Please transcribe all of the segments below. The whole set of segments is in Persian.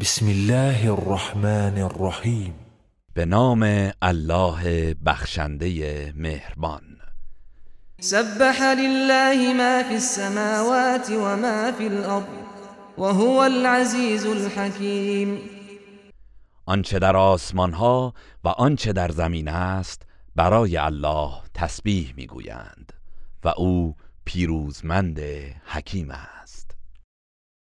بسم الله الرحمن الرحیم به نام الله بخشنده مهربان. سبح لله ما في السماوات وما في الأرض وهو العزيز الحكيم. آنچه در آسمان ها و آنچه در زمین است برای الله تسبیح می‌گویند و او پیروزمند حکیم است.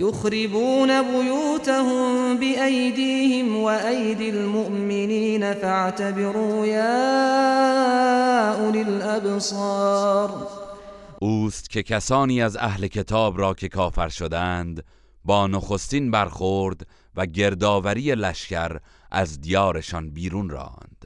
يخربون بيوتهم بأيديهم وأيدي المؤمنين فاعتبروا يا أولي الأبصار. اوست که کسانی از اهل کتاب را که کافر شدند با نخستین برخورد و گردآوری لشکر از دیارشان بیرون راند.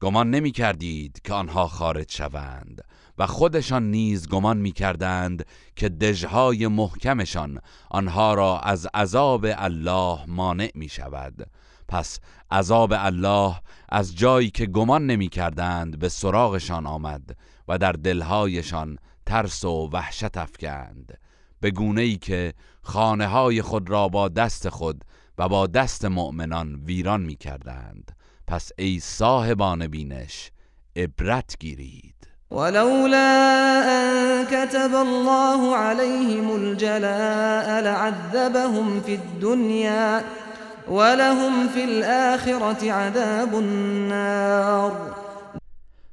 گمان نمی کردید که آنها خارج شوند. و خودشان نیز گمان می کردند که دژهای محکمشان آنها را از عذاب الله مانع می شود پس عذاب الله از جایی که گمان نمی کردند به سراغشان آمد و در دلهایشان ترس و وحشت افکند. به گونه ای که خانه های خود را با دست خود و با دست مؤمنان ویران می کردند پس ای صاحبان بینش عبرت گیرید. ولولا أن كتب الله عليهم الجلاء لعذبهم في الدنيا ولهم في الآخرة عذاب النار.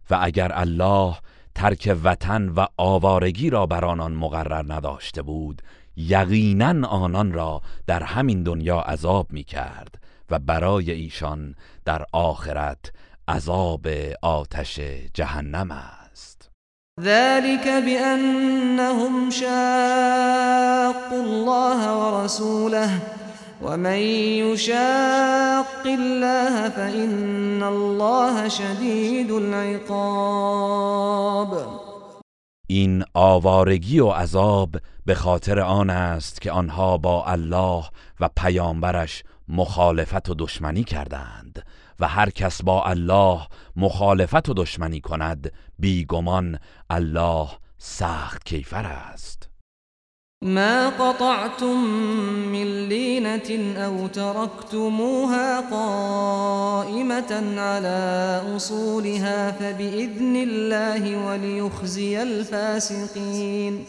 و اگر الله ترک وطن و آوارگی را بر آنان مقرر نداشته بود یقینا آنان را در همین دنیا عذاب می کرد و برای ایشان در آخرت عذاب آتش جهنم است. ذلك بأنهم شاقوا الله ورسوله ومن يشاق الله فإن الله شديد العقاب. این آوارگی و عذاب به خاطر آن است که آنها با الله و پیامبرش مخالفت و دشمنی کردند. و هر کس با الله مخالفت و دشمنی کند بیگمان الله سخت کیفر است. ما قطعتم من لينة أو تركتموها قائمة على أصولها فبإذن الله وليخزي الفاسقين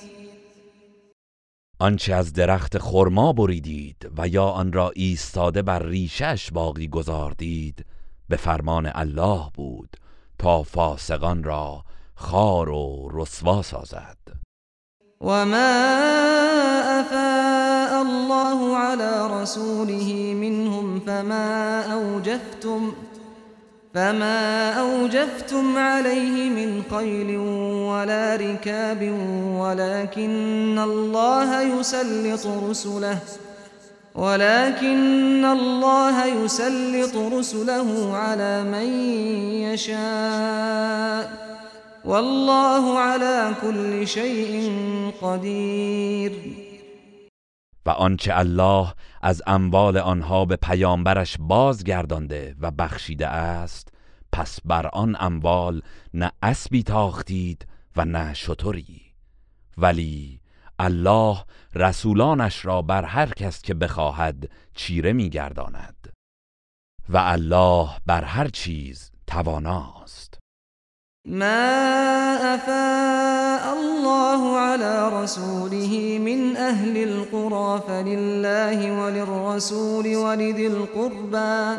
آنچه از درخت خرما بریدید و یا آن را ایستاده بر ریشش باقی گذاردید به فرمان الله بود تا فاسقان را خار و رسوا سازد. وما أفاء الله على رسوله منهم فما أوجفتم فما أوجفتم عليه من خيل ولا ركاب ولكن الله يسلط رسله. ولكن الله يسلط رسله على من يشاء. والله على كل شيء قدیر و آنچه الله از اموال آنها به پیامبرش بازگردانده و بخشیده است پس بر آن اموال نه اسبی تاختید و نه شتری. ولی الله رسولانش را بر هر کس که بخواهد چیره میگرداند. و الله بر هر چیز تواناست. ما أفاء الله على رسوله من أهل القرى فلله وللرسول ولذي القربى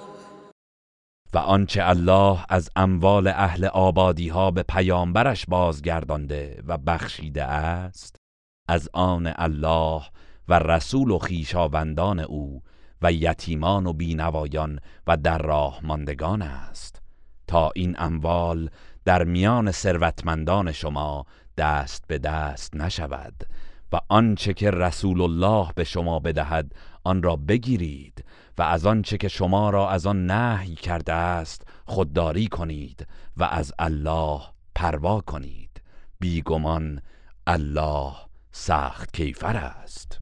و آنچه الله از اموال اهل آبادی ها به پیامبرش بازگردانده و بخشیده است از آن الله و رسول و خیشاوندان او و یتیمان و بینوایان و در راه ماندگان است. تا این اموال در میان ثروتمندان شما دست به دست نشود و آنچه که رسول الله به شما بدهد آن را بگیرید و از آنچه که شما را از آن نهی کرده است خودداری کنید و از الله پروا کنید. بیگمان الله سخت کیفر است.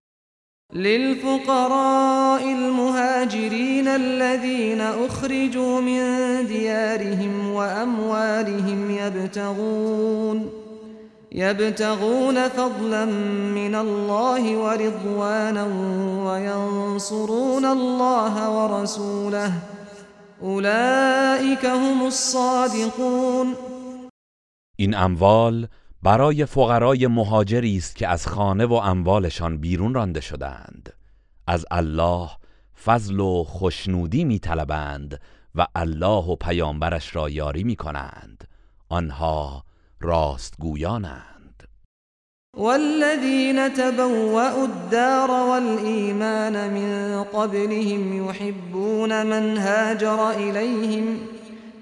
للفقراء المهاجرين الذين أخرجوا من ديارهم وأموالهم يبتغون يبتغون فضلا من الله ورضوانا وينصرون الله ورسوله. أولئك هم الصادقون. این اموال برای فقرای مهاجری است که از خانه و اموالشان بیرون رانده شدند. از الله فضل و خوشنودی میطلبند و الله و پیامبرش را یاری می‌کنند. آنها راستگویانند. والذين تبوأوا الدار والإيمان من قبلهم يحبون من هاجر إليهم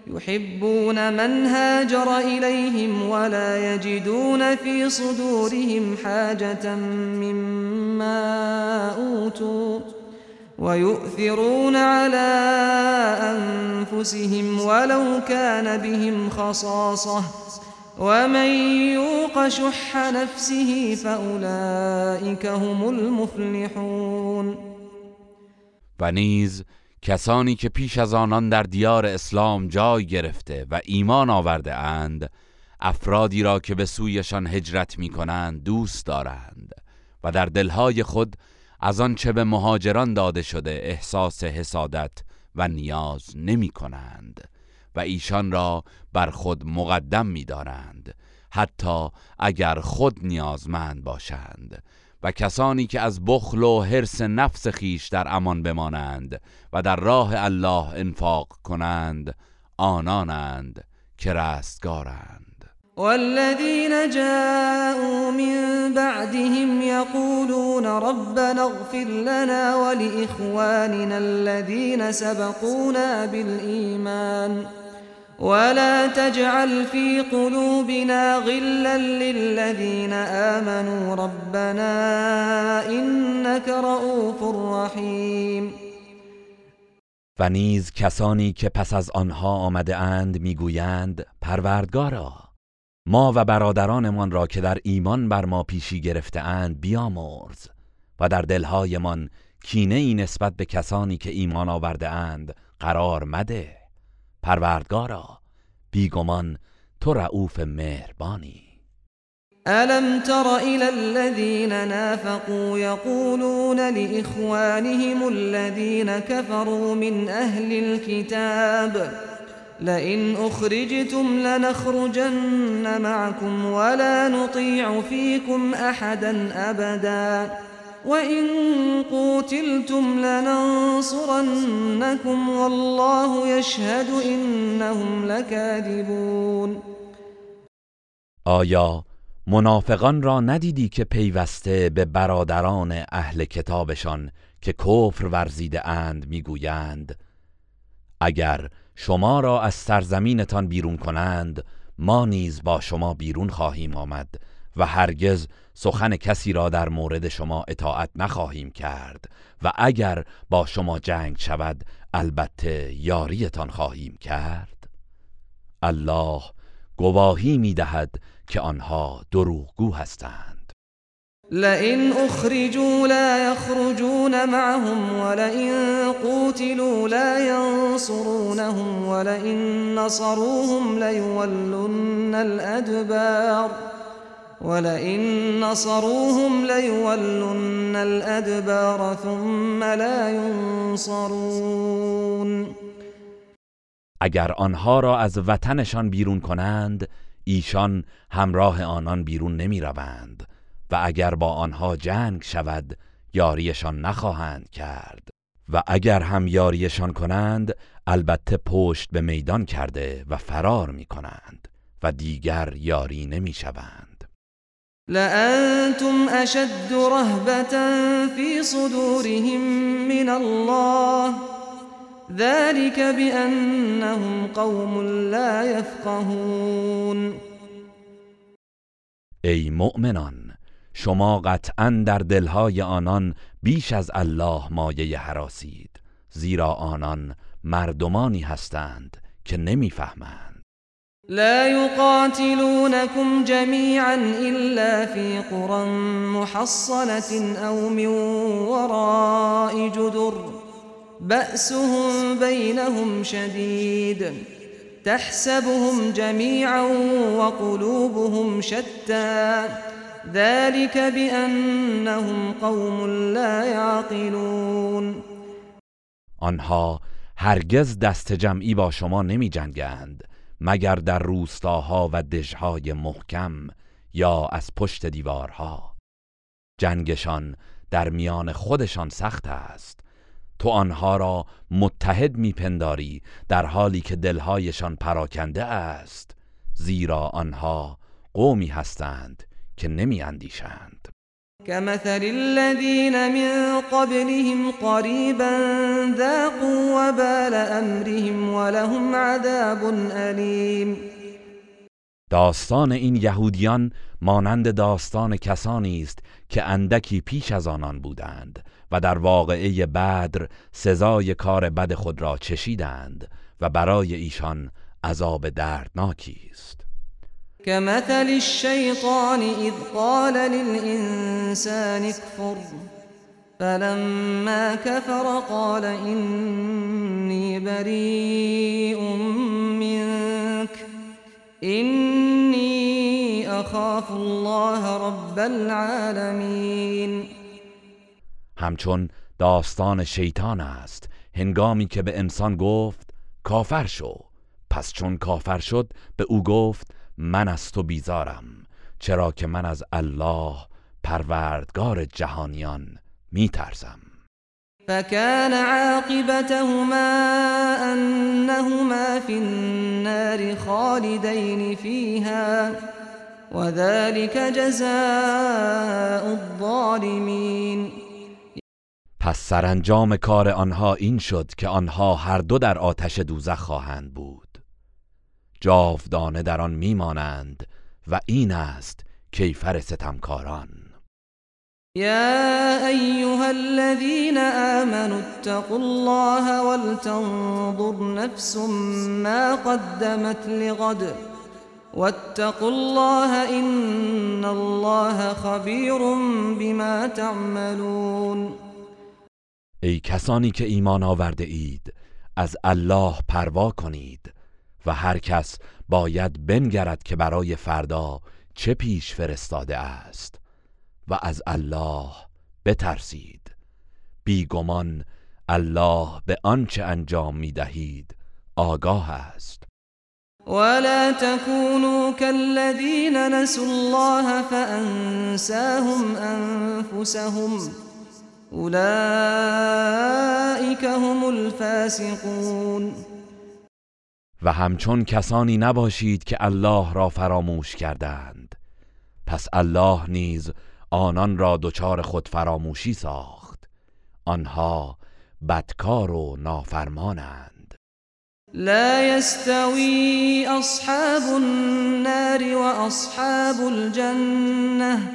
يحبون من هاجر إليهم ولا يجدون في صدورهم حاجة مما أوتوا ويؤثرون على أنفسهم ولو كان بهم خصاصة. ومن يوق شح نفسه فأولئك هم المفلحون و نیز کسانی که پیش از آنان در دیار اسلام جای گرفته و ایمان آورده اند افرادی را که به سویشان هجرت می کنند دوست دارند و در دلهای خود از آنچه به مهاجران داده شده احساس حسادت و نیاز نمی کنند و ایشان را بر خود مقدم می دارند حتی اگر خود نیازمند باشند و کسانی که از بخل و حرس نفس خیش در امان بمانند و در راه الله انفاق کنند آنانند که رستگارند. والذين جاءوا من بعدهم يقولون ربنا اغفر لنا ولإخواننا الذين سبقونا بالإيمان ولا تجعل في قلوبنا غلا للذين آمنوا ربنا إنك رؤوف رحیم و نیز کسانی که پس از آنها آمده اند می‌گویند پروردگارا ما و برادرانمان را که در ایمان بر ما پیشی گرفته اند بیامرز و در دلهایمان کینه ای نسبت به کسانی که ایمان آورده اند قرار مده. پروردگارا بیگمان تو رعوف مهربانی. ألم تر إلى الذين نافقوا يقولون لإخوانهم الذين كفروا من أهل الكتاب لئن أخرجتم لنخرجن معكم ولا نطيع فيكم أحدا أبداً. وإن قوتلتم لننصرنكم والله يشهد إنهم لكاذبون آیا منافقان را ندیدی که پیوسته به برادران اهل کتابشان که کفر ورزیده اند می‌گویند؟ اگر شما را از سرزمینتان بیرون کنند ما نیز با شما بیرون خواهیم آمد. و هرگز سخن کسی را در مورد شما اطاعت نخواهیم کرد و اگر با شما جنگ شود البته یاریتان خواهیم کرد. الله گواهی می‌دهد که آنها دروغگو هستند. لئن اخرجوا لا يخرجون معهم ولئن قوتلوا لا ينصرونهم ولئن نصروهم ليولن الأدبار ولئن نصروهم ليولن الأدبار ثم لا ينصرون. اگر آنها را از وطنشان بیرون کنند ایشان همراه آنان بیرون نمی روند و اگر با آنها جنگ شود یاریشان نخواهند کرد. و اگر هم یاریشان کنند البته پشت به میدان کرده و فرار می کنند و دیگر یاری نمی شوند. لأنتم أشد رهبة في صدورهم من الله. ذلك بأنهم قوم لا يفقهون. ای مؤمنان شما قطعا در دلهای آنان بیش از الله مایه حراسید زیرا آنان مردمانی هستند که نمی‌فهمند. لا يقاتلونكم جميعا إلا في قرى محصنة أو من وراء جدر. بأسهم بينهم شديد. تحسبهم جميعا وقلوبهم شتى. ذلك بأنهم قوم لا يعقلون. آنها هرگز دست جمعی با شما نمی جنگند مگر در روستاها و دژهای محکم یا از پشت دیوارها؟ جنگشان در میان خودشان سخت است. تو آنها را متحد میپنداری در حالی که دلهایشان پراکنده است زیرا آنها قومی هستند که نمی اندیشند كمثل الذين من قبلهم قريبا ذاقوا وبال أمرهم ولهم عذاب أليم. داستان این یهودیان مانند داستان کسانی است که اندکی پیش از آنان بودند و در واقعه بدر سزای کار بد خود را چشیدند و برای ایشان عذاب دردناکی است. كمثل الشيطان إذ قال للإنسان اكفر. فلما كفر قال إني بريء منك. إني أخاف الله رب العالمين. همچون داستان شیطان است. هنگامی که به انسان گفت کافر شو. پس چون کافر شد به او گفت من از تو بیزارم چرا که من از الله پروردگار جهانیان میترسم. فكان عاقبتهما أنهما في النار خالدين فيها وذلك جزاء الظالمين پس سرانجام کار آنها این شد که آنها هر دو در آتش دوزخ خواهند بود. جاودانه در آن میمانند و این است کیفر ستمکاران. يا أيها الذين آمنوا اتقوا الله ولتنظر نفس ما قدمت لغد واتقوا الله إن الله خبير بما تعملون. ای کسانی که ایمان آورده اید از الله پروا کنید و هر کس باید بنگرد که برای فردا چه پیش فرستاده است. و از الله بترسید. بیگمان الله به آنچه انجام می دهید آگاه است. ولا تكونوا كالذين نسوا الله فأنساهم أنفسهم أولئك هم الفاسقون. و همچون کسانی نباشید که الله را فراموش کردند. پس الله نیز آنان را دچار خود فراموشی ساخت. آنها بدکار و نافرمانند. لا يستوي أصحاب النار وأصحاب الجنة.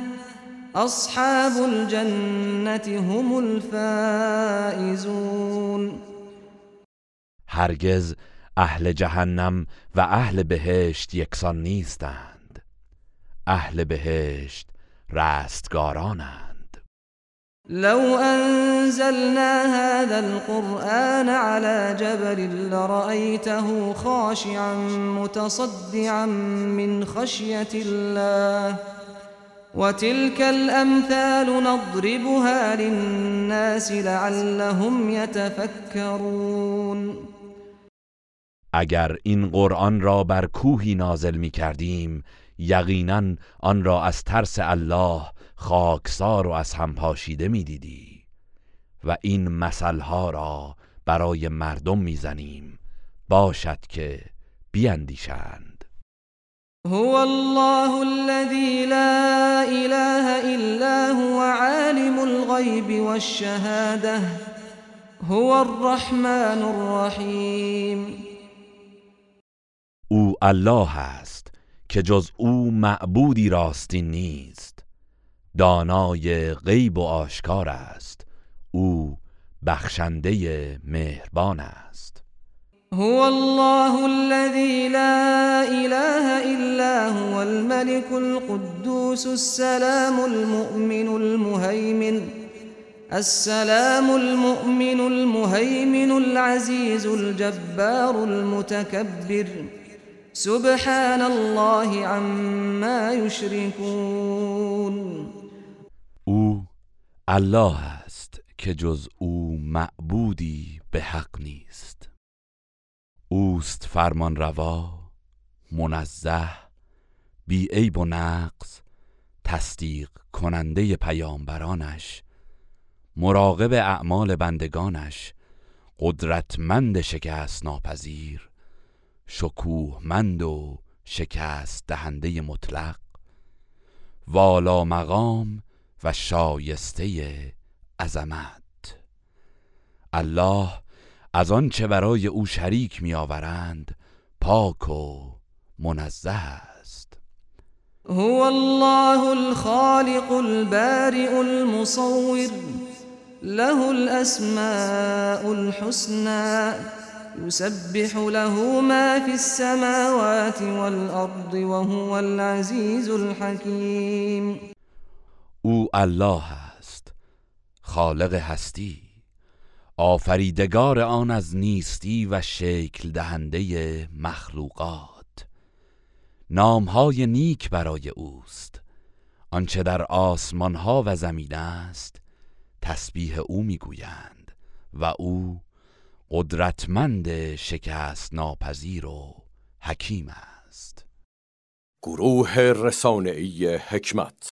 أصحاب الجنة هم الفائزون. هرگز أهل جهنم و أهل بهشت یکسان نیستند. أهل بهشت رستگارانند. لو أنزلنا هذا القرآن على جبل لرأيته خاشعا متصدعا من خشية الله. وتلك الأمثال نضربها للناس لعلهم يتفكرون. اگر این قرآن را بر کوهی نازل می کردیم یقینا آن را از ترس الله خاکسار و از هم پاشیده می دیدی و این مثلها را برای مردم می‌زنیم. باشد که بیندیشند. هو الله الذي لا اله الا هو عالم الغيب والشهاده هو الرحمن الرحیم. او الله است که جز او معبودی راستی نیست. دانای غیب و آشکار است او بخشنده مهربان است. هو الله الذي لا اله الا هو الملك القدوس السلام المؤمن المهيمن السلام المؤمن المهيمن العزيز الجبار المتكبر سبحان الله عما يشركون او الله است که جز او معبودی به حق نیست. اوست فرمان روا منزه بی عیب و نقص تصدیق کننده پیامبرانش مراقب اعمال بندگانش قدرتمند شکست ناپذیر شکوهمند و شکست دهنده مطلق والا مقام و شایسته عظمت. الله از آنچه برای او شریک میآورند پاک و منزه است. هو الله الخالق البارئ المصور له الاسماء الحسنى. يسبح له ما في السماوات والأرض وهو العزيز الحكيم. او الله است خالق هستی. آفریدگار آن از نیستی و شکل دهنده مخلوقات. نامهای نیک برای اوست. آنچه در آسمان ها و زمین است تسبیح او می‌گویند و او قدرتمند شکست ناپذیر و حکیم است. گروه رسانه‌ای حکمت